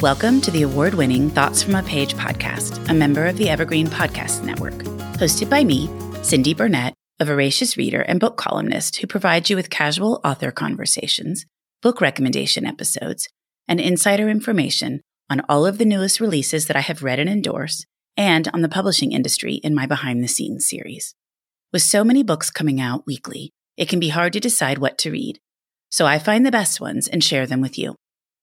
Welcome to the award winning Thoughts from a Page podcast, a member of the Evergreen Podcast Network. Hosted by me, Cindy Burnett, a voracious reader and book columnist who provides you with casual author conversations, book recommendation episodes, and insider information on all of the newest releases that I have read and endorse, and on the publishing industry in my behind the scenes series. With so many books coming out weekly, it can be hard to decide what to read. So I find the best ones and share them with you.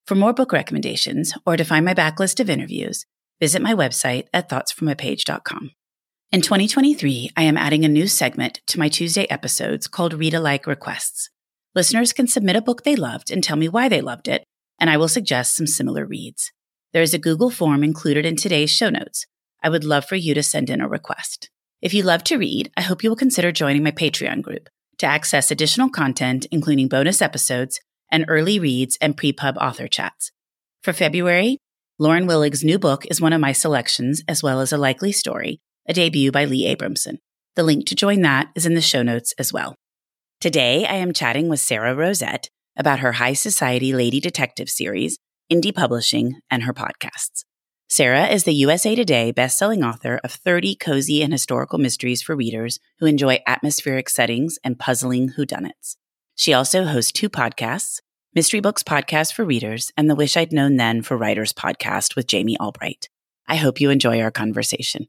For more book recommendations or to find my backlist of interviews, visit my website at thoughtsfromapage.com. In 2023, I am adding a new segment to my Tuesday episodes called Read Alike Requests. Listeners can submit a book they loved and tell me why they loved it, and I will suggest some similar reads. There is a Google form included in today's show notes. I would love for you to send in a request. If you love to read, I hope you will consider joining my Patreon group to access additional content, including bonus episodes and early reads and pre-pub author chats. For February, Lauren Willig's new book is one of my selections, as well as a likely story, a debut by Leigh Abramson. The link to join that is in the show notes as well. Today, I am chatting with Sara Rosett about her High Society Lady Detective series, indie publishing, and her podcasts. Sara is the USA Today bestselling author of 30 cozy and historical mysteries for readers who enjoy atmospheric settings and puzzling whodunits. She also hosts two podcasts Mystery Books Podcast for Readers and the Wish I'd Known Then for Writers podcast with Jami Albright. I hope you enjoy our conversation.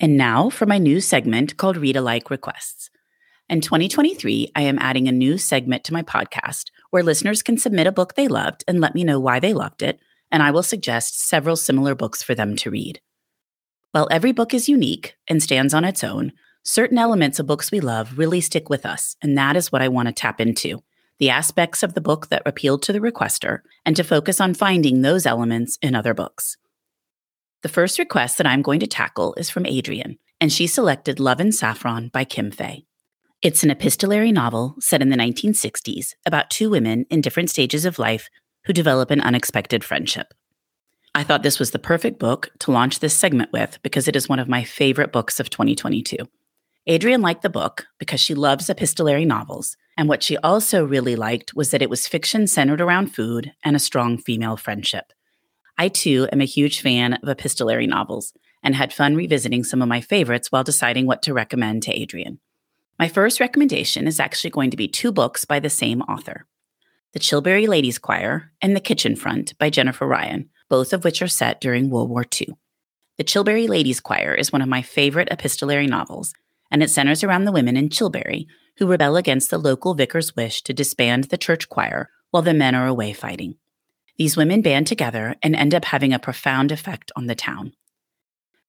And now for my new segment called Read Alike Requests. In 2023, I am adding a new segment to my podcast where listeners can submit a book they loved and let me know why they loved it, and I will suggest several similar books for them to read. While every book is unique and stands on its own, certain elements of books we love really stick with us, and that is what I want to tap into the aspects of the book that appealed to the requester, and to focus on finding those elements in other books. The first request that I'm going to tackle is from Adrian, and she selected Love and Saffron by Kim Fay. It's an epistolary novel set in the 1960s about two women in different stages of life who develop an unexpected friendship. I thought this was the perfect book to launch this segment with because it is one of my favorite books of 2022. Adrian liked the book because she loves epistolary novels, and what she also really liked was that it was fiction centered around food and a strong female friendship. I too am a huge fan of epistolary novels and had fun revisiting some of my favorites while deciding what to recommend to Adrian. My first recommendation is actually going to be two books by the same author The Chilbury Ladies Choir and The Kitchen Front by Jennifer Ryan, both of which are set during World War II. The Chilbury Ladies Choir is one of my favorite epistolary novels, and it centers around the women in Chilbury who rebel against the local vicar's wish to disband the church choir while the men are away fighting. These women band together and end up having a profound effect on the town.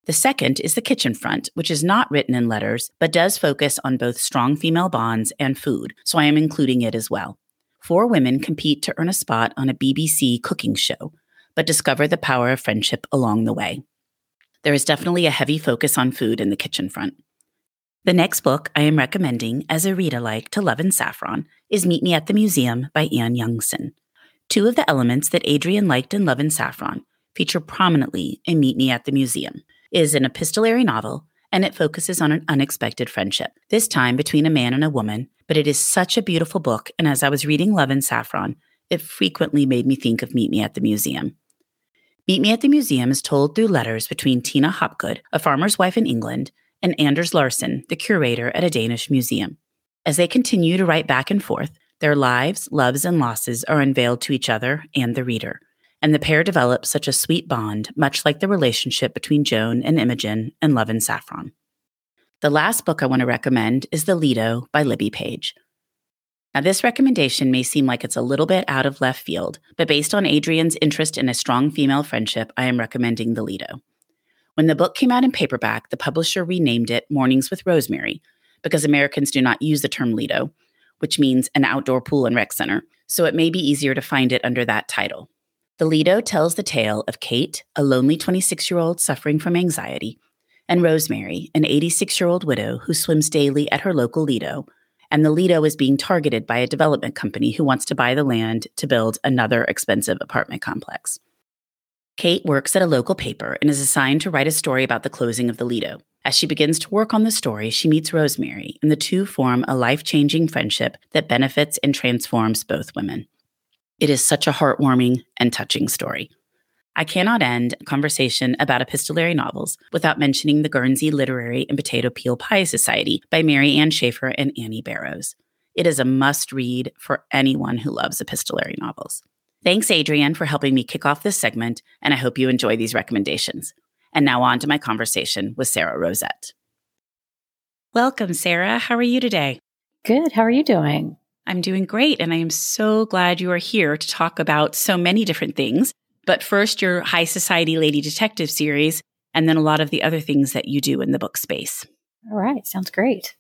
The second is The Kitchen Front, which is not written in letters, but does focus on both strong female bonds and food, so I am including it as well. Four women compete to earn a spot on a BBC cooking show, but discover the power of friendship along the way. There is definitely a heavy focus on food in The Kitchen Front. The next book I am recommending as a read alike to Love and Saffron is Meet Me at the Museum by Anne Youngson. Two of the elements that Adrian liked in Love and Saffron feature prominently in Meet Me at the Museum. It is an epistolary novel, and it focuses on an unexpected friendship, this time between a man and a woman. But it is such a beautiful book, and as I was reading Love and Saffron, it frequently made me think of Meet Me at the Museum. Meet Me at the Museum is told through letters between Tina Hopgood, a farmer's wife in England, and Anders Larsen, the curator at a Danish museum. As they continue to write back and forth, their lives, loves, and losses are unveiled to each other and the reader. And the pair develops such a sweet bond, much like the relationship between Joan and Imogen and Love and Saffron. The last book I want to recommend is The Lido by Libby Page. Now, this recommendation may seem like it's a little bit out of left field, but based on Adrian's interest in a strong female friendship, I am recommending The Lido. When the book came out in paperback, the publisher renamed it Mornings with Rosemary because Americans do not use the term Lido, which means an outdoor pool and rec center, so it may be easier to find it under that title. The Lido tells the tale of Kate, a lonely 26 year old suffering from anxiety, and Rosemary, an 86 year old widow who swims daily at her local Lido and the Lido is being targeted by a development company who wants to buy the land to build another expensive apartment complex. Kate works at a local paper and is assigned to write a story about the closing of the Lido. As she begins to work on the story, she meets Rosemary, and the two form a life changing friendship that benefits and transforms both women. It is such a heartwarming and touching story. I cannot end a conversation about epistolary novels without mentioning the Guernsey Literary and Potato Peel Pie Society by Mary Ann Shaffer and Annie Barrows. It is a must read for anyone who loves epistolary novels. Thanks, Adrienne, for helping me kick off this segment, and I hope you enjoy these recommendations. And now on to my conversation with Sara Rosett. Welcome, Sara. How are you today? Good. How are you doing? I'm doing great, and I am so glad you are here to talk about so many different things. But first, your High Society Lady Detective series, and then a lot of the other things that you do in the book space. All right, sounds great.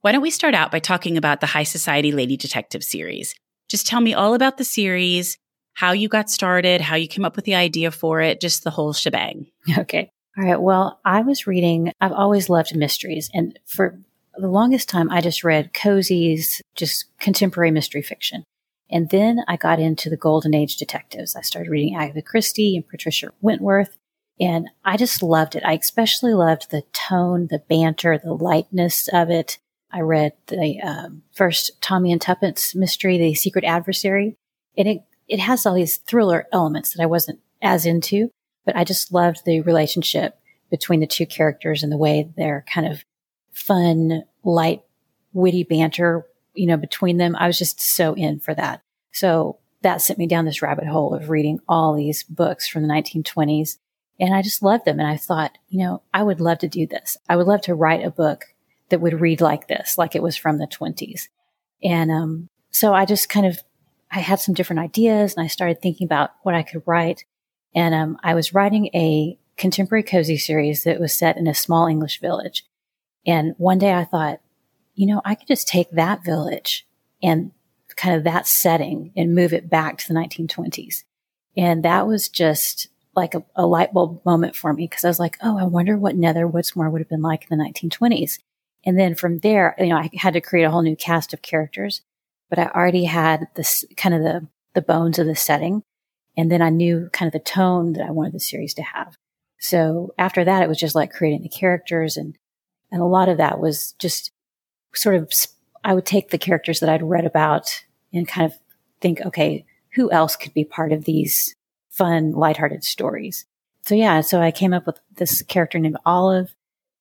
Why don't we start out by talking about the High Society Lady Detective series? Just tell me all about the series, how you got started, how you came up with the idea for it, just the whole shebang. Okay. All right. Well, I was reading, I've always loved mysteries. And for the longest time, I just read cozies, just contemporary mystery fiction. And then I got into the golden age detectives. I started reading Agatha Christie and Patricia Wentworth. And I just loved it. I especially loved the tone, the banter, the lightness of it. I read the um, first Tommy and Tuppence mystery, The Secret Adversary. And it, it has all these thriller elements that I wasn't as into, but I just loved the relationship between the two characters and the way they're kind of fun, light, witty banter you know, between them. I was just so in for that. So that sent me down this rabbit hole of reading all these books from the 1920s. And I just loved them. And I thought, you know, I would love to do this. I would love to write a book that would read like this, like it was from the 20s. And um, so I just kind of, I had some different ideas and I started thinking about what I could write. And um, I was writing a contemporary cozy series that was set in a small English village. And one day I thought, you know, I could just take that village and kind of that setting and move it back to the 1920s. And that was just like a, a light bulb moment for me because I was like, oh, I wonder what Nether Woodsmoor would have been like in the 1920s. And then from there, you know, I had to create a whole new cast of characters, but I already had this kind of the, the bones of the setting. And then I knew kind of the tone that I wanted the series to have. So after that, it was just like creating the characters and, and a lot of that was just sort of, I would take the characters that I'd read about and kind of think, okay, who else could be part of these fun, lighthearted stories? So yeah, so I came up with this character named Olive,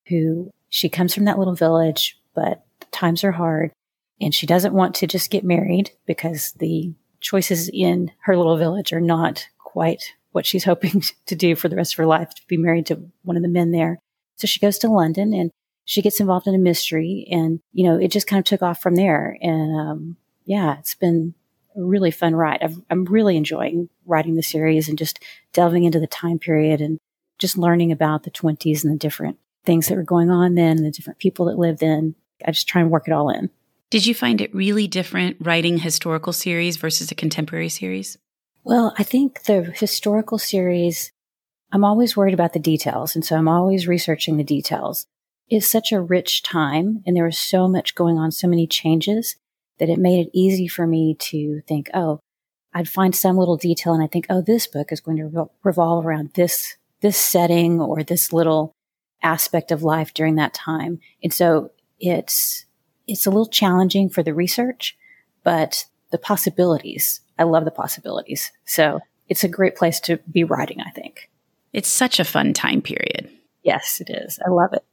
who she comes from that little village, but times are hard and she doesn't want to just get married because the choices in her little village are not quite what she's hoping to do for the rest of her life to be married to one of the men there. So she goes to London and she gets involved in a mystery and, you know, it just kind of took off from there. And, um, yeah, it's been a really fun ride. i am really enjoying writing the series and just delving into the time period and just learning about the 20s and the different things that were going on then and the different people that lived then. I just try and work it all in. Did you find it really different writing historical series versus a contemporary series? Well, I think the historical series, I'm always worried about the details. And so I'm always researching the details is such a rich time and there was so much going on, so many changes that it made it easy for me to think, oh, I'd find some little detail and I think, oh, this book is going to revolve around this, this setting or this little aspect of life during that time. And so it's, it's a little challenging for the research, but the possibilities, I love the possibilities. So it's a great place to be writing, I think. It's such a fun time period. Yes, it is. I love it.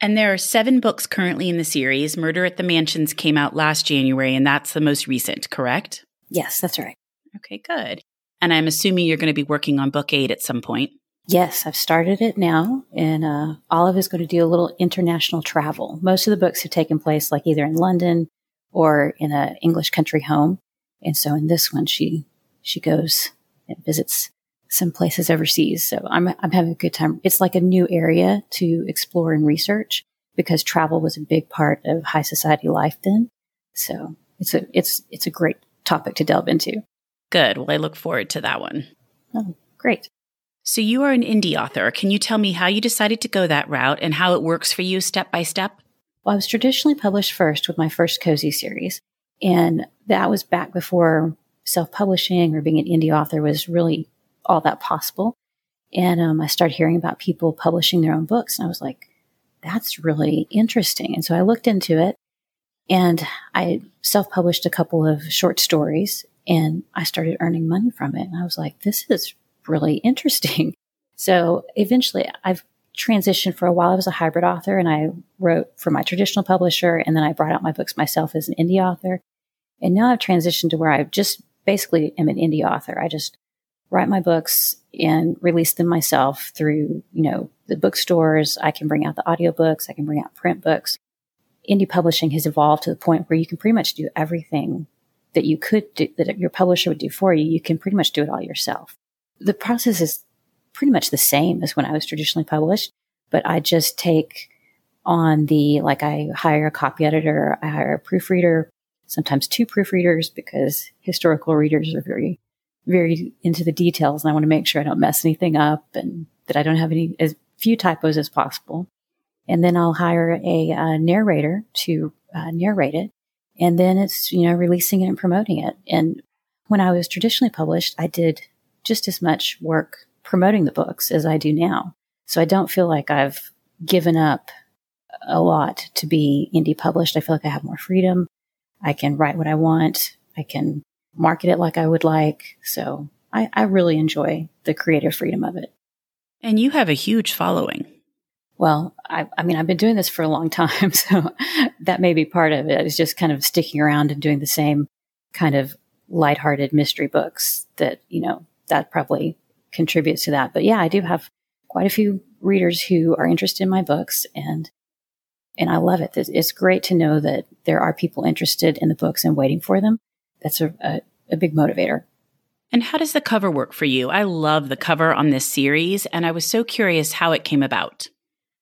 And there are seven books currently in the series. Murder at the Mansions came out last January, and that's the most recent, correct? Yes, that's right. Okay, good. And I'm assuming you're going to be working on book eight at some point. Yes, I've started it now, and uh, Olive is going to do a little international travel. Most of the books have taken place like either in London or in an English country home, and so in this one, she she goes and visits some places overseas. So I'm I'm having a good time. It's like a new area to explore and research because travel was a big part of high society life then. So it's a it's it's a great topic to delve into. Good. Well, I look forward to that one. Oh, great. So you are an indie author. Can you tell me how you decided to go that route and how it works for you step by step? Well, I was traditionally published first with my first cozy series, and that was back before self-publishing or being an indie author was really all that possible. And um, I started hearing about people publishing their own books, and I was like, "That's really interesting." And so I looked into it, and I self-published a couple of short stories, and I started earning money from it. And I was like, "This is really interesting. So eventually I've transitioned for a while. I was a hybrid author and I wrote for my traditional publisher and then I brought out my books myself as an indie author. And now I've transitioned to where I just basically am an indie author. I just write my books and release them myself through, you know, the bookstores. I can bring out the audiobooks. I can bring out print books. Indie publishing has evolved to the point where you can pretty much do everything that you could do, that your publisher would do for you. You can pretty much do it all yourself the process is pretty much the same as when I was traditionally published, but I just take on the, like I hire a copy editor, I hire a proofreader, sometimes two proofreaders because historical readers are very, very into the details and I want to make sure I don't mess anything up and that I don't have any, as few typos as possible. And then I'll hire a, narrator to uh, narrate it. And then it's, you know, releasing it and promoting it. And when I was traditionally published, I did just as much work promoting the books as I do now. So I don't feel like I've given up a lot to be indie published. I feel like I have more freedom. I can write what I want. I can market it like I would like. So I, I really enjoy the creative freedom of it. And you have a huge following. Well, I, I, mean, I've been doing this for a long time, so that may be part of it. It's just kind of sticking around and doing the same kind of lighthearted mystery books that, you know, that probably contributes to that. But yeah, I do have quite a few readers who are interested in my books and and I love it. It's great to know that there are people interested in the books and waiting for them. That's a, a, a big motivator. And how does the cover work for you? I love the cover on this series, and I was so curious how it came about.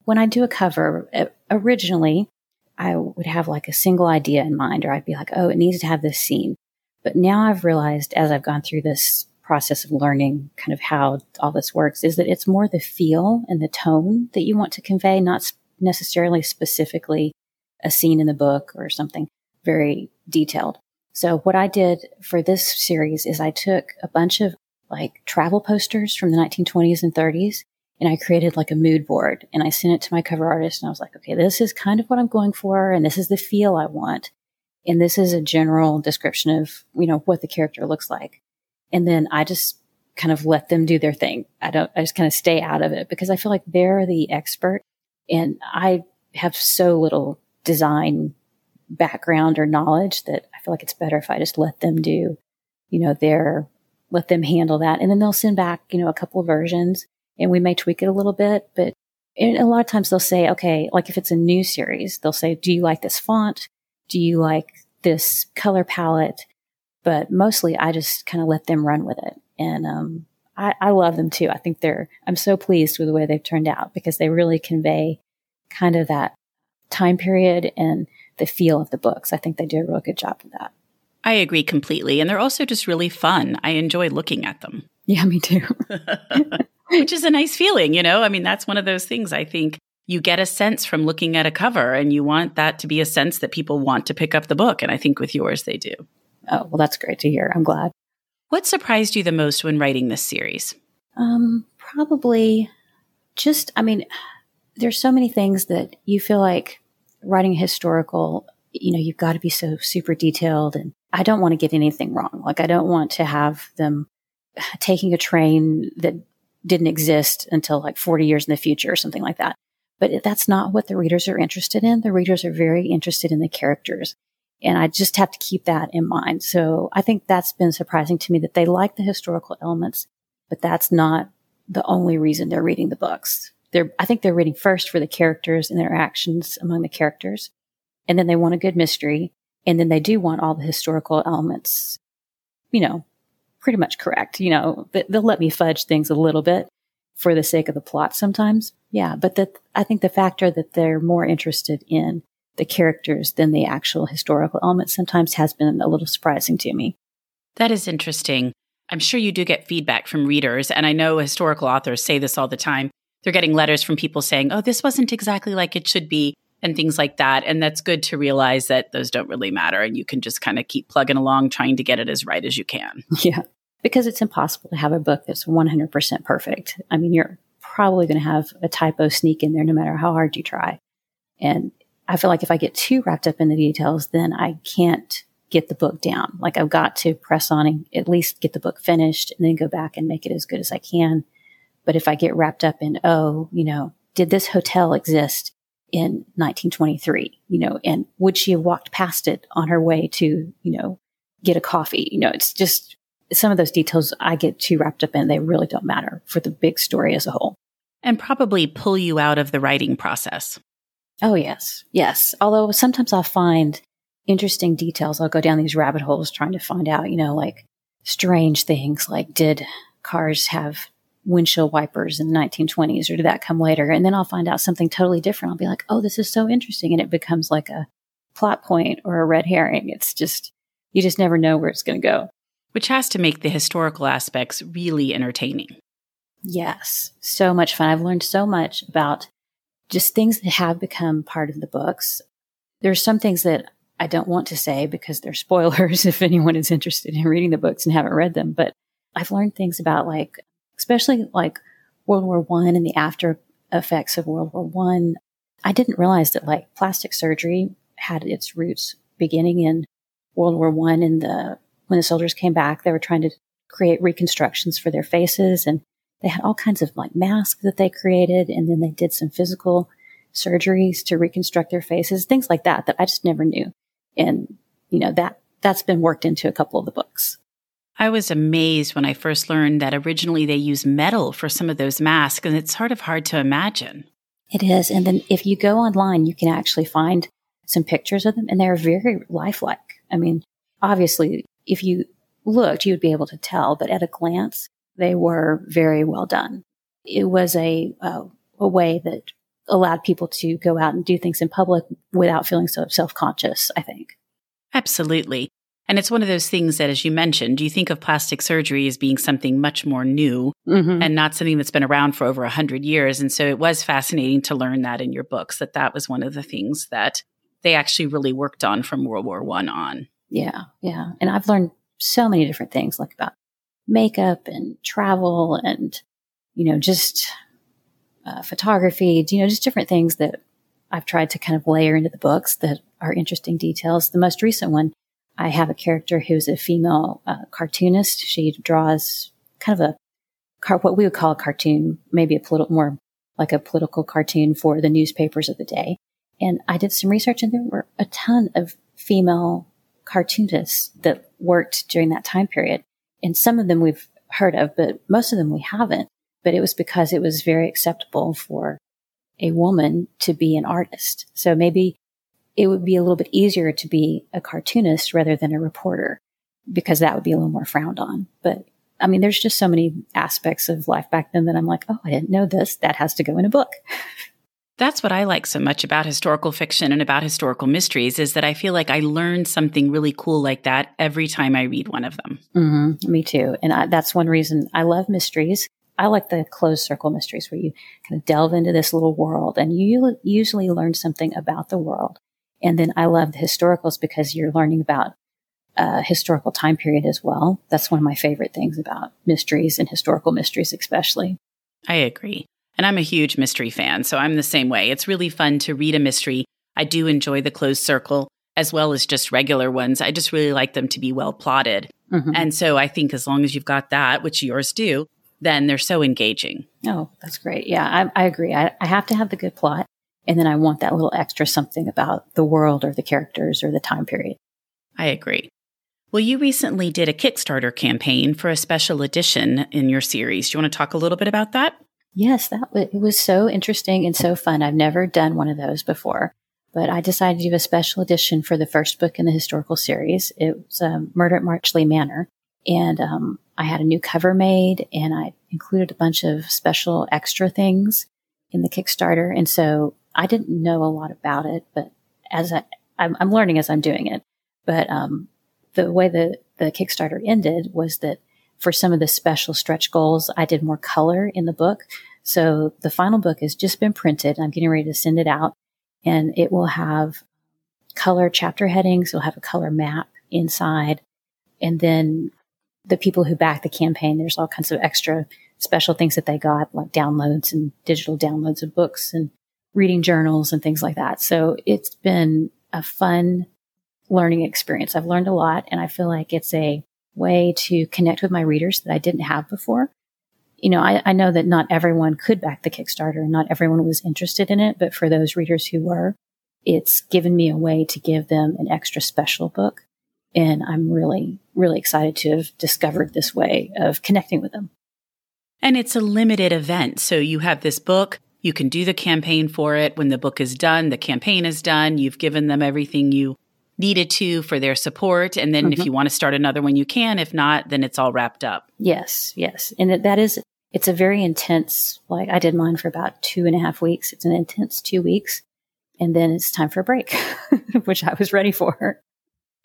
When I do a cover, originally, I would have like a single idea in mind, or I'd be like, oh, it needs to have this scene. But now I've realized as I've gone through this process of learning kind of how all this works is that it's more the feel and the tone that you want to convey, not necessarily specifically a scene in the book or something very detailed. So what I did for this series is I took a bunch of like travel posters from the 1920s and 30s and I created like a mood board and I sent it to my cover artist and I was like, okay, this is kind of what I'm going for and this is the feel I want. And this is a general description of, you know, what the character looks like. And then I just kind of let them do their thing. I don't, I just kind of stay out of it because I feel like they're the expert and I have so little design background or knowledge that I feel like it's better if I just let them do, you know, their, let them handle that. And then they'll send back, you know, a couple of versions and we may tweak it a little bit, but a lot of times they'll say, okay, like if it's a new series, they'll say, do you like this font? Do you like this color palette? But mostly I just kind of let them run with it. And, um, I, I love them too. I think they're, I'm so pleased with the way they've turned out because they really convey kind of that time period and the feel of the books. I think they do a real good job of that. I agree completely. And they're also just really fun. I enjoy looking at them. Yeah, me too. Which is a nice feeling, you know? I mean, that's one of those things I think you get a sense from looking at a cover and you want that to be a sense that people want to pick up the book. And I think with yours, they do. Oh, well, that's great to hear. I'm glad. What surprised you the most when writing this series? Um, probably just, I mean, there's so many things that you feel like writing historical, you know, you've got to be so super detailed. And I don't want to get anything wrong. Like, I don't want to have them taking a train that didn't exist until like 40 years in the future or something like that. But that's not what the readers are interested in. The readers are very interested in the characters. And I just have to keep that in mind. So I think that's been surprising to me that they like the historical elements, but that's not the only reason they're reading the books. They're, I think they're reading first for the characters and their actions among the characters. And then they want a good mystery. And then they do want all the historical elements, you know, pretty much correct. You know, they'll let me fudge things a little bit for the sake of the plot sometimes. Yeah. But that I think the factor that they're more interested in the characters than the actual historical elements sometimes has been a little surprising to me. That is interesting. I'm sure you do get feedback from readers, and I know historical authors say this all the time. They're getting letters from people saying, oh, this wasn't exactly like it should be, and things like that. And that's good to realize that those don't really matter, and you can just kind of keep plugging along trying to get it as right as you can. Yeah, because it's impossible to have a book that's 100% perfect. I mean, you're probably going to have a typo sneak in there no matter how hard you try. And I feel like if I get too wrapped up in the details, then I can't get the book down. Like I've got to press on and at least get the book finished and then go back and make it as good as I can. But if I get wrapped up in, oh, you know, did this hotel exist in 1923? You know, and would she have walked past it on her way to, you know, get a coffee? You know, it's just some of those details I get too wrapped up in. They really don't matter for the big story as a whole. And probably pull you out of the writing process. Oh, yes. Yes. Although sometimes I'll find interesting details. I'll go down these rabbit holes trying to find out, you know, like strange things like did cars have windshield wipers in the 1920s or did that come later? And then I'll find out something totally different. I'll be like, oh, this is so interesting. And it becomes like a plot point or a red herring. It's just, you just never know where it's going to go. Which has to make the historical aspects really entertaining. Yes, so much fun. I've learned so much about just things that have become part of the books. There's some things that I don't want to say because they're spoilers if anyone is interested in reading the books and haven't read them. But I've learned things about like, especially like World War One and the after effects of World War One. I. I didn't realize that like plastic surgery had its roots beginning in World War One. And the when the soldiers came back, they were trying to create reconstructions for their faces and they had all kinds of like masks that they created, and then they did some physical surgeries to reconstruct their faces, things like that that I just never knew. And you know that that's been worked into a couple of the books. I was amazed when I first learned that originally they used metal for some of those masks, and it's sort of hard to imagine. It is. And then if you go online, you can actually find some pictures of them, and they're very lifelike. I mean, obviously, if you looked, you would be able to tell, but at a glance, they were very well done. It was a, uh, a way that allowed people to go out and do things in public without feeling so self conscious, I think. Absolutely. And it's one of those things that, as you mentioned, you think of plastic surgery as being something much more new mm-hmm. and not something that's been around for over a hundred years. And so it was fascinating to learn that in your books that that was one of the things that they actually really worked on from World War One on. Yeah, yeah. And I've learned so many different things, like about makeup and travel and, you know, just uh, photography, you know, just different things that I've tried to kind of layer into the books that are interesting details. The most recent one, I have a character who's a female uh, cartoonist. She draws kind of a car, what we would call a cartoon, maybe a political, more like a political cartoon for the newspapers of the day. And I did some research and there were a ton of female cartoonists that worked during that time period. And some of them we've heard of, but most of them we haven't. But it was because it was very acceptable for a woman to be an artist. So maybe it would be a little bit easier to be a cartoonist rather than a reporter because that would be a little more frowned on. But I mean, there's just so many aspects of life back then that I'm like, oh, I didn't know this. That has to go in a book. That's what I like so much about historical fiction and about historical mysteries is that I feel like I learn something really cool like that every time I read one of them. Mm-hmm. Me too. And I, that's one reason I love mysteries. I like the closed circle mysteries where you kind of delve into this little world and you usually learn something about the world. And then I love the historicals because you're learning about a historical time period as well. That's one of my favorite things about mysteries and historical mysteries, especially. I agree. And I'm a huge mystery fan, so I'm the same way. It's really fun to read a mystery. I do enjoy the closed circle as well as just regular ones. I just really like them to be well plotted. Mm-hmm. And so I think as long as you've got that, which yours do, then they're so engaging. Oh, that's great. Yeah, I, I agree. I, I have to have the good plot. And then I want that little extra something about the world or the characters or the time period. I agree. Well, you recently did a Kickstarter campaign for a special edition in your series. Do you want to talk a little bit about that? Yes, that was, it was so interesting and so fun. I've never done one of those before, but I decided to do a special edition for the first book in the historical series. It was um, Murder at Marchley Manor, and um, I had a new cover made, and I included a bunch of special extra things in the Kickstarter. And so I didn't know a lot about it, but as I, I'm, I'm learning as I'm doing it. But um, the way the, the Kickstarter ended was that for some of the special stretch goals, I did more color in the book. So the final book has just been printed. I'm getting ready to send it out and it will have color chapter headings. It'll have a color map inside. And then the people who back the campaign, there's all kinds of extra special things that they got, like downloads and digital downloads of books and reading journals and things like that. So it's been a fun learning experience. I've learned a lot and I feel like it's a way to connect with my readers that I didn't have before. You know, I, I know that not everyone could back the Kickstarter and not everyone was interested in it, but for those readers who were, it's given me a way to give them an extra special book. And I'm really, really excited to have discovered this way of connecting with them. And it's a limited event. So you have this book, you can do the campaign for it. When the book is done, the campaign is done. You've given them everything you needed to for their support. And then mm-hmm. if you want to start another one, you can. If not, then it's all wrapped up. Yes, yes. And that, that is, it's a very intense, like I did mine for about two and a half weeks. It's an intense two weeks. And then it's time for a break, which I was ready for.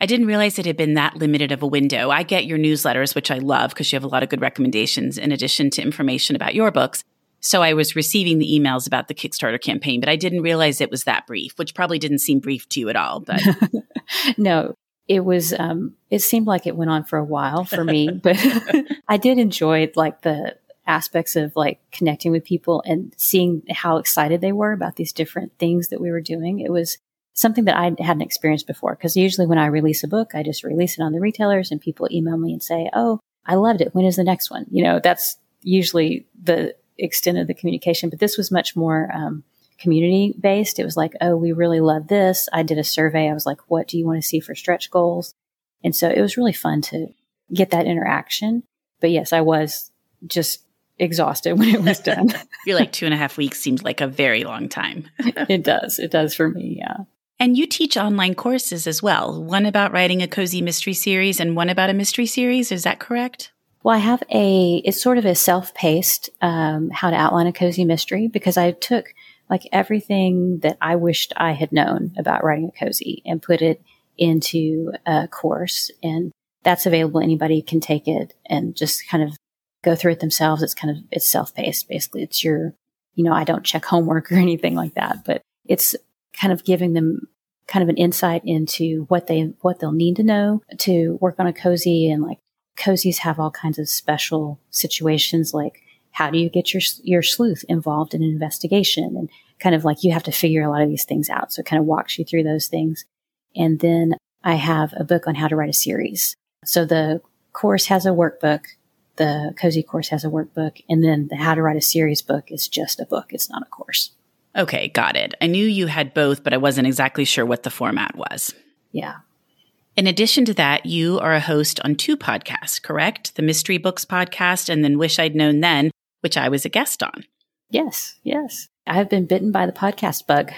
I didn't realize it had been that limited of a window. I get your newsletters, which I love because you have a lot of good recommendations in addition to information about your books. So I was receiving the emails about the Kickstarter campaign, but I didn't realize it was that brief, which probably didn't seem brief to you at all. But no, it was. Um, it seemed like it went on for a while for me, but I did enjoy like the aspects of like connecting with people and seeing how excited they were about these different things that we were doing. It was something that I hadn't experienced before because usually when I release a book, I just release it on the retailers and people email me and say, "Oh, I loved it. When is the next one?" You know, that's usually the extent of the communication, but this was much more um, community based. It was like, oh, we really love this. I did a survey. I was like, what do you want to see for stretch goals? And so it was really fun to get that interaction. But yes, I was just exhausted when it was done. You're like two and a half weeks seems like a very long time. it does. It does for me. Yeah. And you teach online courses as well. One about writing a cozy mystery series and one about a mystery series. Is that correct? Well, I have a, it's sort of a self paced, um, how to outline a cozy mystery because I took like everything that I wished I had known about writing a cozy and put it into a course. And that's available. Anybody can take it and just kind of go through it themselves. It's kind of, it's self paced. Basically, it's your, you know, I don't check homework or anything like that, but it's kind of giving them kind of an insight into what they, what they'll need to know to work on a cozy and like cozies have all kinds of special situations like how do you get your your sleuth involved in an investigation? And kind of like you have to figure a lot of these things out. So it kind of walks you through those things. And then i have a book on how to write a series. So the course has a workbook the cozy course has a workbook and then the how to write a series book is just a book. It's not a course. Okay got it. I knew you had both but i wasn't exactly sure what the format was. Yeah in addition to that, you are a host on two podcasts, correct? The Mystery Books podcast and then Wish I'd Known Then, which I was a guest on. Yes, yes. I have been bitten by the podcast bug.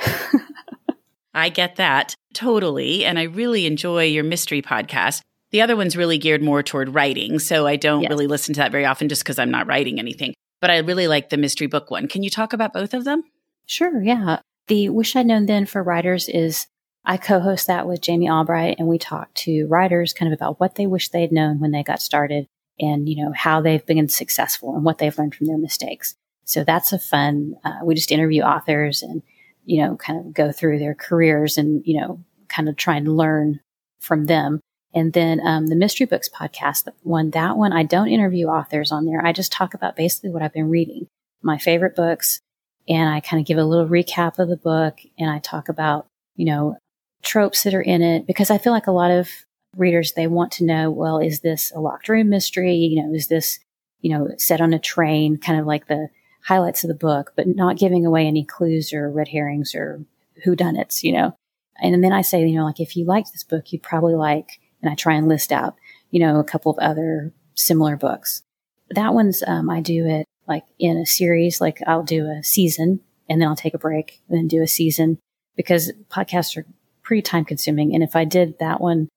I get that totally. And I really enjoy your mystery podcast. The other one's really geared more toward writing. So I don't yes. really listen to that very often just because I'm not writing anything. But I really like the mystery book one. Can you talk about both of them? Sure, yeah. The Wish I'd Known Then for writers is I co-host that with Jami Albright and we talk to writers kind of about what they wish they'd known when they got started and, you know, how they've been successful and what they've learned from their mistakes. So that's a fun, uh, we just interview authors and, you know, kind of go through their careers and, you know, kind of try and learn from them. And then um, the Mystery Books podcast, one, that one, I don't interview authors on there. I just talk about basically what I've been reading, my favorite books, and I kind of give a little recap of the book and I talk about, you know, tropes that are in it because I feel like a lot of readers they want to know well is this a locked room mystery you know is this you know, set on a train, kind of like the highlights of the book, but not giving away any clues or red herrings or who done whodunits, you know. And then I say, you know, like if you liked this book, you'd probably like, and I try and list out, you know, a couple of other similar books. That one's, um, I do it like in a series, like I'll do a season and then I'll take a break and then do a season because podcasts are pretty time consuming. And if I did that one,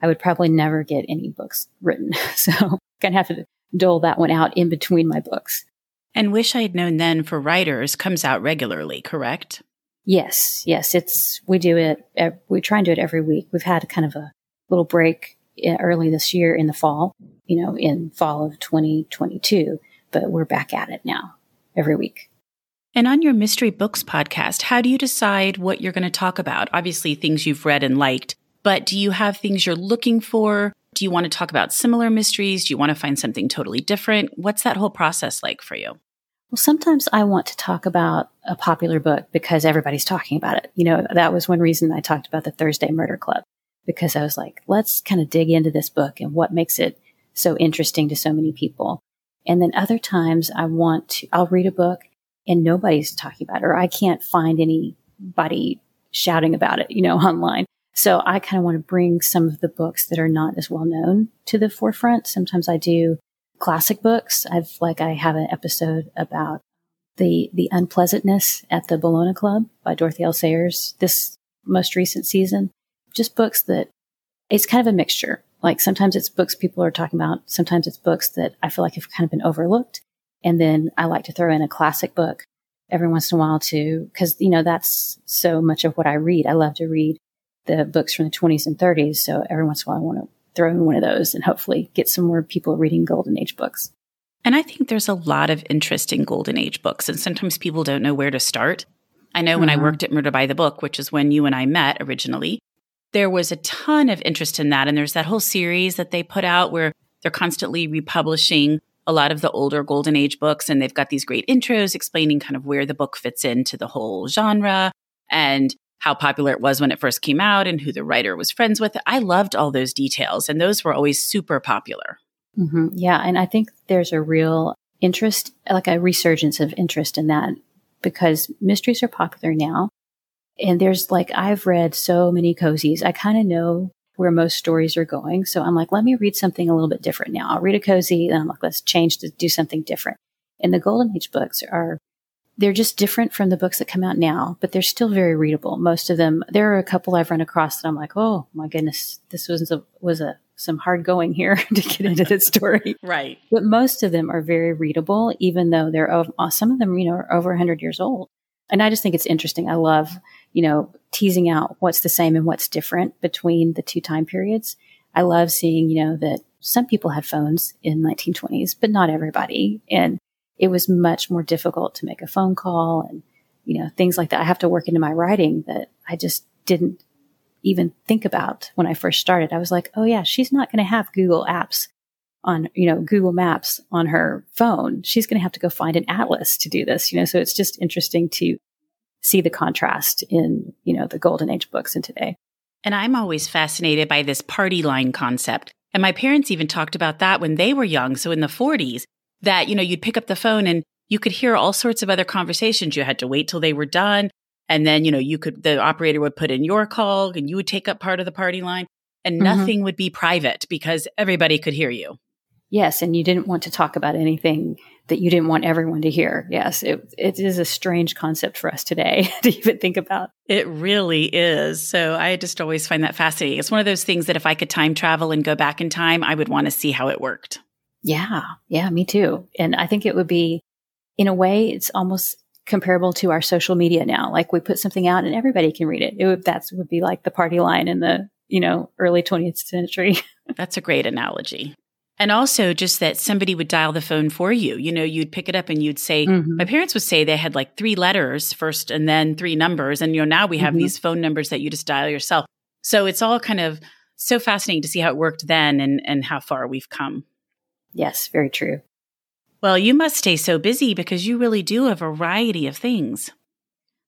I would probably never get any books written. So I'm going to have to dole that one out in between my books. And Wish I Had Known Then for writers comes out regularly, correct? Yes, yes. It's, we do it, we try and do it every week. We've had kind of a little break early this year in the fall, you know, in fall of 2022, but we're back at it now every week. And on your Mystery Books podcast, how do you decide what you're going to talk about? Obviously, things you've read and liked, but do you have things you're looking for? Do you want to talk about similar mysteries? Do you want to find something totally different? What's that whole process like for you? Well, sometimes I want to talk about a popular book because everybody's talking about it. You know, that was one reason I talked about the Thursday Murder Club because I was like, let's kind of dig into this book and what makes it so interesting to so many people. And then other times I want to, I'll read a book and nobody's talking about it or I can't find anybody shouting about it, you know, online. So I kind of want to bring some of the books that are not as well known to the forefront. Sometimes I do classic books. I've like I have an episode about the the unpleasantness at the Bellona Club by Dorothy L. Sayers this most recent season. Just books that it's kind of a mixture. Like sometimes it's books people are talking about, sometimes it's books that I feel like have kind of been overlooked. And then I like to throw in a classic book every once in a while too, because you know that's so much of what I read. I love to read the books from the 20s and 30s. So every once in a while, I want to throw in one of those and hopefully get some more people reading Golden Age books. And I think there's a lot of interest in Golden Age books, and sometimes people don't know where to start. I know mm-hmm. when I mm-hmm. worked at Murder by the Book, which is when you and I met originally, there was a ton of interest in that. And there's that whole series that they put out where they're constantly republishing a lot of the older Golden Age books, and they've got these great intros explaining kind of where the book fits into the whole genre. And how popular it was when it first came out and who the writer was friends with. I loved all those details, and those were always super popular. Mm-hmm. Yeah. And I think there's a real interest, like a resurgence of interest in that because mysteries are popular now. And there's like, I've read so many cozies. I kind of know where most stories are going. So I'm like, let me read something a little bit different now. I'll read a cozy, and I'm like, let's change to do something different. And the Golden Age books are they're just different from the books that come out now, but they're still very readable. Most of them, there are a couple I've run across that I'm like, oh my goodness, this was a, was a, some hard going here to get into this story. right. But most of them are very readable, even though they're, some of them, you know, are over 100 years old. And I just think it's interesting. I love, you know, teasing out what's the same and what's different between the two time periods. I love seeing, you know, that some people had phones in 1920s, but not everybody. And it was much more difficult to make a phone call and, you know, things like that. I have to work into my writing that I just didn't even think about when I first started. I was like, oh yeah, she's not going to have Google apps on, you know, Google Maps on her phone. She's going to have to go find an atlas to do this, you know, so it's just interesting to see the contrast in, you know, the golden age books and today. And I'm always fascinated by this party line concept. And my parents even talked about that when they were young. So in the 40s, that, you know, you'd pick up the phone and you could hear all sorts of other conversations. You had to wait till they were done. And then, you know, you could, the operator would put in your call and you would take up part of the party line and mm-hmm. nothing would be private because everybody could hear you. Yes. And you didn't want to talk about anything that you didn't want everyone to hear. Yes. It, it is a strange concept for us today to even think about. It really is. So I just always find that fascinating. It's one of those things that if I could time travel and go back in time, I would want to see how it worked. Yeah. Yeah. Me too. And I think it would be, in a way, it's almost comparable to our social media now. Like we put something out and everybody can read it. It would, that would be like the party line in the, you know, early 20th century. That's a great analogy. And also just that somebody would dial the phone for you. You know, you'd pick it up and you'd say, mm-hmm. my parents would say they had like three letters first and then three numbers. And, you know, now we have mm-hmm. these phone numbers that you just dial yourself. So it's all kind of so fascinating to see how it worked then and, and how far we've come. Yes, very true. Well, you must stay so busy because you really do a variety of things.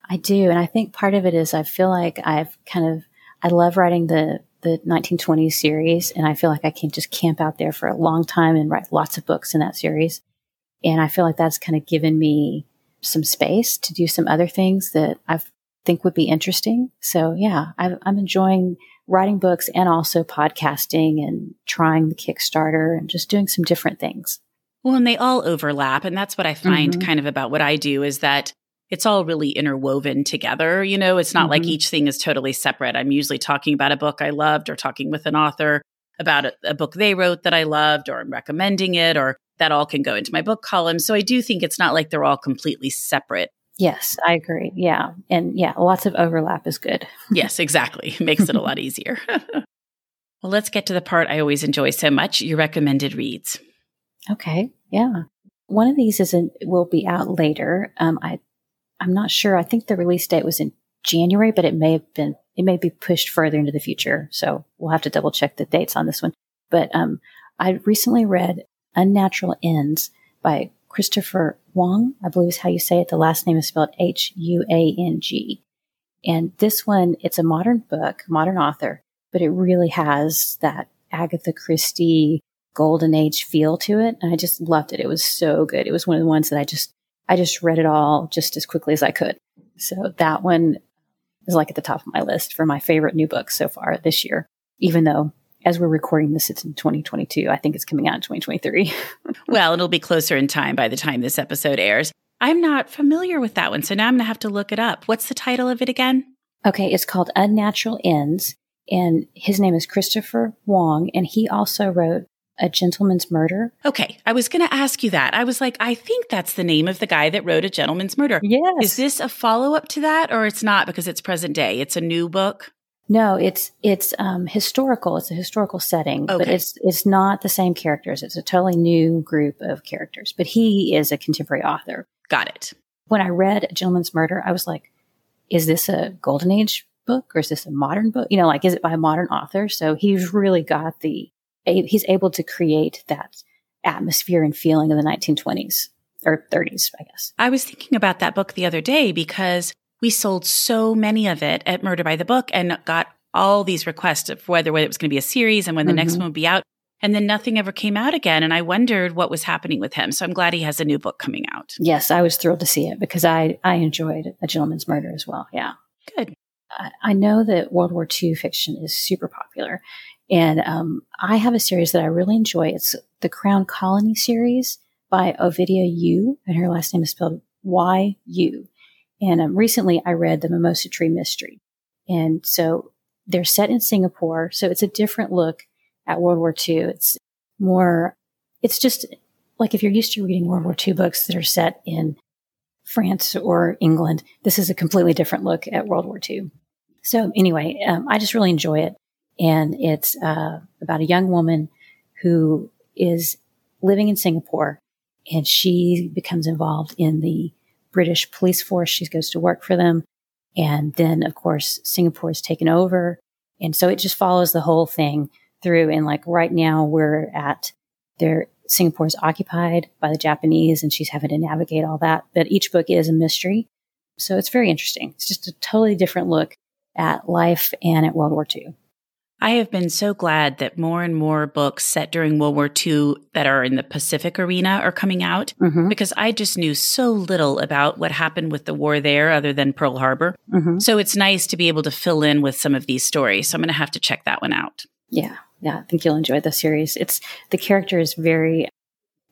I do. And I think part of it is I feel like I've kind of, I love writing the, the 1920s series, and I feel like I can just camp out there for a long time and write lots of books in that series. And I feel like that's kind of given me some space to do some other things that I think would be interesting. So yeah, i I'm enjoying writing books and also podcasting and trying the Kickstarter and just doing some different things. Well, and they all overlap. And that's what I find mm-hmm. kind of about what I do is that it's all really interwoven together. You know, it's not mm-hmm. like each thing is totally separate. I'm usually talking about a book I loved or talking with an author about a, a book they wrote that I loved or I'm recommending it or that all can go into my book column. So I do think it's not like they're all completely separate. Yes, I agree. Yeah. And yeah, lots of overlap is good. yes, exactly. Makes it a lot easier. well, let's get to the part I always enjoy so much your recommended reads. Okay. Yeah. One of these isn't will be out later. Um, I I'm not sure. I think the release date was in January, but it may have been it may be pushed further into the future. So we'll have to double check the dates on this one. But um, I recently read Unnatural Ends by Christopher Huang, I believe is how you say it. The last name is spelled H U A N G. And this one, it's a modern book, modern author, but it really has that Agatha Christie golden age feel to it. And I just loved it. It was so good. It was one of the ones that I just, I just read it all just as quickly as I could. So that one is like at the top of my list for my favorite new books so far this year, even though as we're recording this, it's in 2022. I think it's coming out in 2023. well, it'll be closer in time by the time this episode airs. I'm not familiar with that one, so now I'm going to have to look it up. What's the title of it again? Okay, it's called Unnatural Ends, and his name is Christopher Huang. and he also wrote A Gentleman's Murder. Okay, I was going to ask you that. I was like, I think that's the name of the guy that wrote A Gentleman's Murder. Yes. Is this a follow up to that, or it's not because it's present day? It's a new book? No, it's it's um, historical. It's a historical setting, okay. but it's it's not the same characters. It's a totally new group of characters. But he is a contemporary author. Got it. When I read A Gentleman's Murder, I was like, "Is this a golden age book or is this a modern book? You know, like is it by a modern author?" So he's really got the he's able to create that atmosphere and feeling of the 1920s or 30s, I guess. I was thinking about that book the other day because we sold so many of it at Murder by the Book and got all these requests of whether, whether it was going to be a series and when the mm-hmm. next one would be out. And then nothing ever came out again. And I wondered what was happening with him. So I'm glad he has a new book coming out. Yes, I was thrilled to see it because I, I enjoyed A Gentleman's Murder as well. Yeah. Good. I, I know that World War II fiction is super popular. And um, I have a series that I really enjoy. It's the Crown Colony series by Ovidia Yu, and her last name is spelled Y U. And um, recently I read The Mimosa Tree Mystery. And so they're set in Singapore. So it's a different look at World War II. It's more, it's just like if you're used to reading World War II books that are set in France or England, this is a completely different look at World War II. So anyway, um, I just really enjoy it. And it's uh, about a young woman who is living in Singapore and she becomes involved in the British police force. She goes to work for them. And then, of course, Singapore is taken over. And so it just follows the whole thing through. And like right now, we're at there, Singapore is occupied by the Japanese and she's having to navigate all that. But each book is a mystery. So it's very interesting. It's just a totally different look at life and at World War II. I have been so glad that more and more books set during World War II that are in the Pacific arena are coming out mm-hmm. because I just knew so little about what happened with the war there other than Pearl Harbor. Mm-hmm. So it's nice to be able to fill in with some of these stories. So I'm going to have to check that one out. Yeah. Yeah. I think you'll enjoy the series. It's the character is very,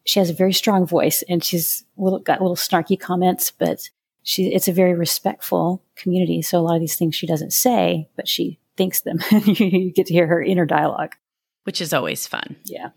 she has a very strong voice and she's little, got little snarky comments, but she, it's a very respectful community. So a lot of these things she doesn't say, but she thinks them. you get to hear her inner dialogue, which is always fun. Yeah.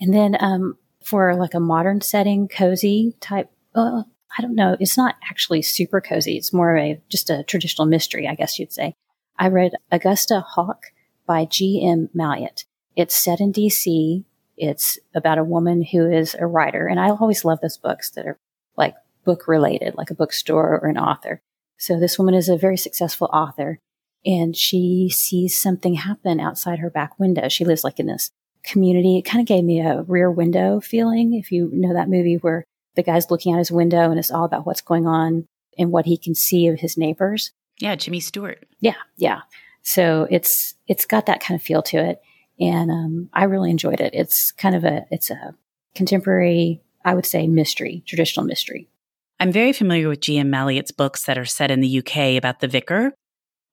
And then um, for like a modern setting, cozy type. Uh, I don't know. It's not actually super cozy. It's more of a just a traditional mystery, I guess you'd say. I read Augusta Hawke by G. M. Malliet. It's set in D.C. It's about a woman who is a writer, and I always love those books that are like book related, like a bookstore or an author. So this woman is a very successful author, and she sees something happen outside her back window. She lives like in this community. It kind of gave me a rear window feeling. If you know that movie where the guy's looking out his window and it's all about what's going on and what he can see of his neighbors. Yeah, Jimmy Stewart. Yeah, yeah. So it's it's got that kind of feel to it, and um, I really enjoyed it. It's kind of a it's a contemporary, I would say, mystery, traditional mystery. I'm very familiar with G.M. Malliet's books that are set in the UK about the vicar,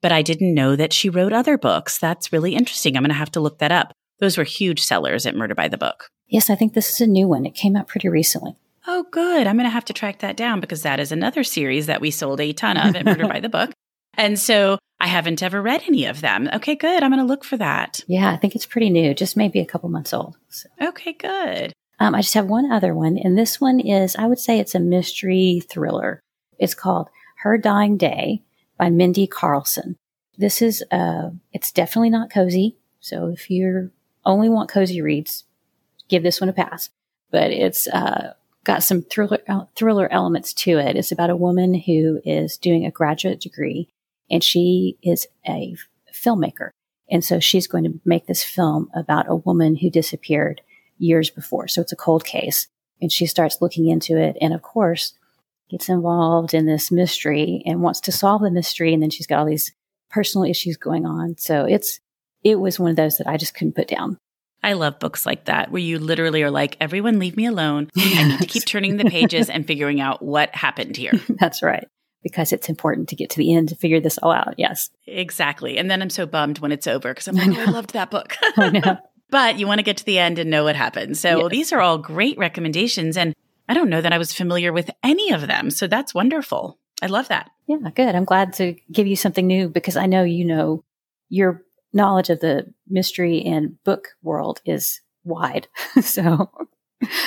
but I didn't know that she wrote other books. That's really interesting. I'm going to have to look that up. Those were huge sellers at Murder by the Book. Yes, I think this is a new one. It came out pretty recently. Oh, good. I'm going to have to track that down because that is another series that we sold a ton of at Murder by the Book. And so I haven't ever read any of them. Okay, good. I'm going to look for that. Yeah, I think it's pretty new, just maybe a couple months old. So. Okay, good. Um, I just have one other one, and this one is, I would say it's a mystery thriller. It's called Her Dying Day by Mindy Carlson. This is, uh, it's definitely not cozy. So if you only want cozy reads, give this one a pass. But it's, uh, got some thriller, uh, thriller elements to it. It's about a woman who is doing a graduate degree and she is a filmmaker. And so she's going to make this film about a woman who disappeared years before. So it's a cold case. And she starts looking into it. And of course, gets involved in this mystery and wants to solve the mystery. And then she's got all these personal issues going on. So it's, it was one of those that I just couldn't put down. I love books like that where you literally are like, everyone leave me alone. I need to keep turning the pages and figuring out what happened here. That's right. Because it's important to get to the end to figure this all out. Yes. Exactly. And then I'm so bummed when it's over because I'm like, I, oh, I loved that book. I know but you want to get to the end and know what happened. So yes. these are all great recommendations. And I don't know that I was familiar with any of them. So that's wonderful. I love that. Yeah, good. I'm glad to give you something new because I know you know your knowledge of the mystery and book world is wide. so,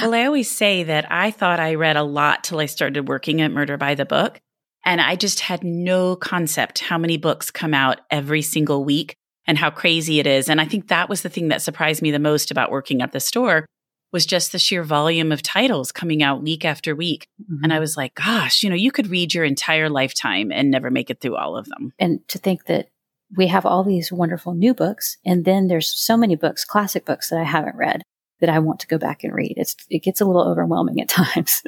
well, I always say that I thought I read a lot till I started working at Murder by the Book. And I just had no concept how many books come out every single week and how crazy it is. And I think that was the thing that surprised me the most about working at the store was just the sheer volume of titles coming out week after week. Mm-hmm. And I was like, gosh, you know, you could read your entire lifetime and never make it through all of them. And to think that we have all these wonderful new books and then there's so many books, classic books that I haven't read that I want to go back and read. It's it gets a little overwhelming at times.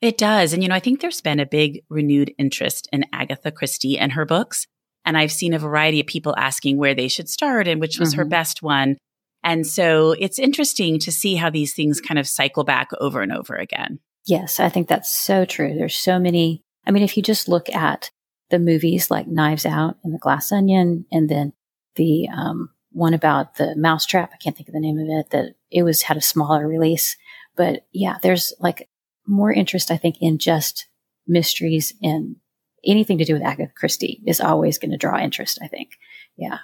it does. And you know, I think there's been a big renewed interest in Agatha Christie and her books. And I've seen a variety of people asking where they should start and which was mm-hmm. her best one. And so it's interesting to see how these things kind of cycle back over and over again. Yes, I think that's so true. There's so many. I mean, if you just look at the movies like Knives Out and The Glass Onion, and then the um, one about the mousetrap, I can't think of the name of it, that it was had a smaller release. But yeah, there's like more interest, I think, in just mysteries and anything to do with Agatha Christie is always going to draw interest, I think. Yeah.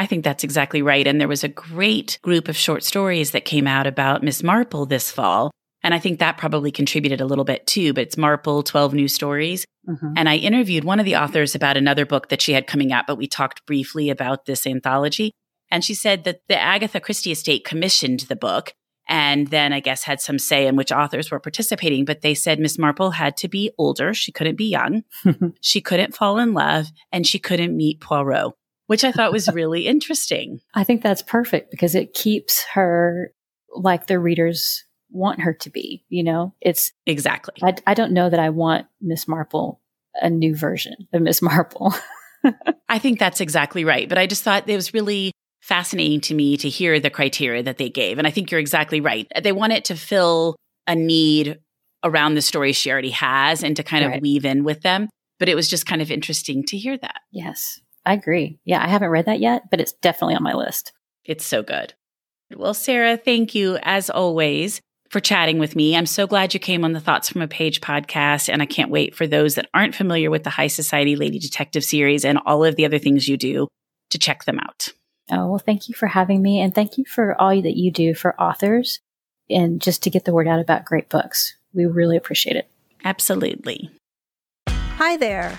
I think that's exactly right. And there was a great group of short stories that came out about Miss Marple this fall. And I think that probably contributed a little bit too, but it's Marple 12 New Stories. Mm-hmm. And I interviewed one of the authors about another book that she had coming out, but we talked briefly about this anthology. And she said that the Agatha Christie estate commissioned the book and then I guess had some say in which authors were participating. But they said Miss Marple had to be older. She couldn't be young. she couldn't fall in love and she couldn't meet Poirot, which I thought was really interesting. I think that's perfect because it keeps her like the readers want her to be, you know, it's exactly. I, I don't know that I want Miss Marple a new version of Miss Marple. I think that's exactly right. But I just thought it was really fascinating to me to hear the criteria that they gave. And I think you're exactly right. They want it to fill a need around the stories she already has and to kind right. of weave in with them. But it was just kind of interesting to hear that. Yes, I agree. Yeah, I haven't read that yet, but it's definitely on my list. It's so good. Well, Sara, thank you as always for chatting with me. I'm so glad you came on the Thoughts from a Page podcast, and I can't wait for those that aren't familiar with the High Society Lady Detective series and all of the other things you do to check them out. Oh, well, thank you for having me. And thank you for all that you do for authors and just to get the word out about great books. We really appreciate it. Absolutely. Hi there.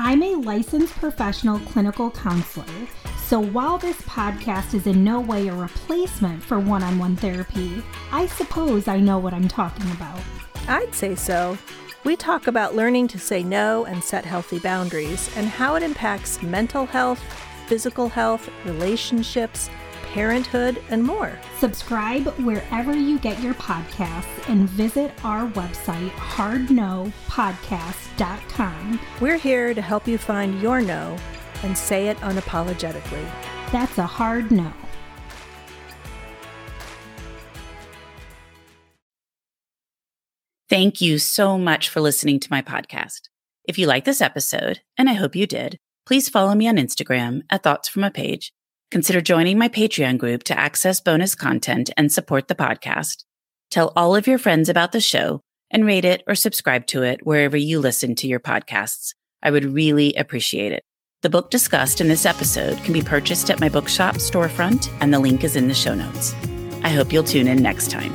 I'm a licensed professional clinical counselor, so while this podcast is in no way a replacement for one on one therapy, I suppose I know what I'm talking about. I'd say so. We talk about learning to say no and set healthy boundaries and how it impacts mental health, physical health, relationships, parenthood, and more. Subscribe wherever you get your podcasts and visit our website, hardnopodcast.com. We're here to help you find your no and say it unapologetically. That's a hard no. Thank you so much for listening to my podcast. If you like this episode, and I hope you did, please follow me on Instagram at Thoughts from a Page. Consider joining my Patreon group to access bonus content and support the podcast. Tell all of your friends about the show and rate it or subscribe to it wherever you listen to your podcasts. I would really appreciate it. The book discussed in this episode can be purchased at my bookshop storefront, and the link is in the show notes. I hope you'll tune in next time.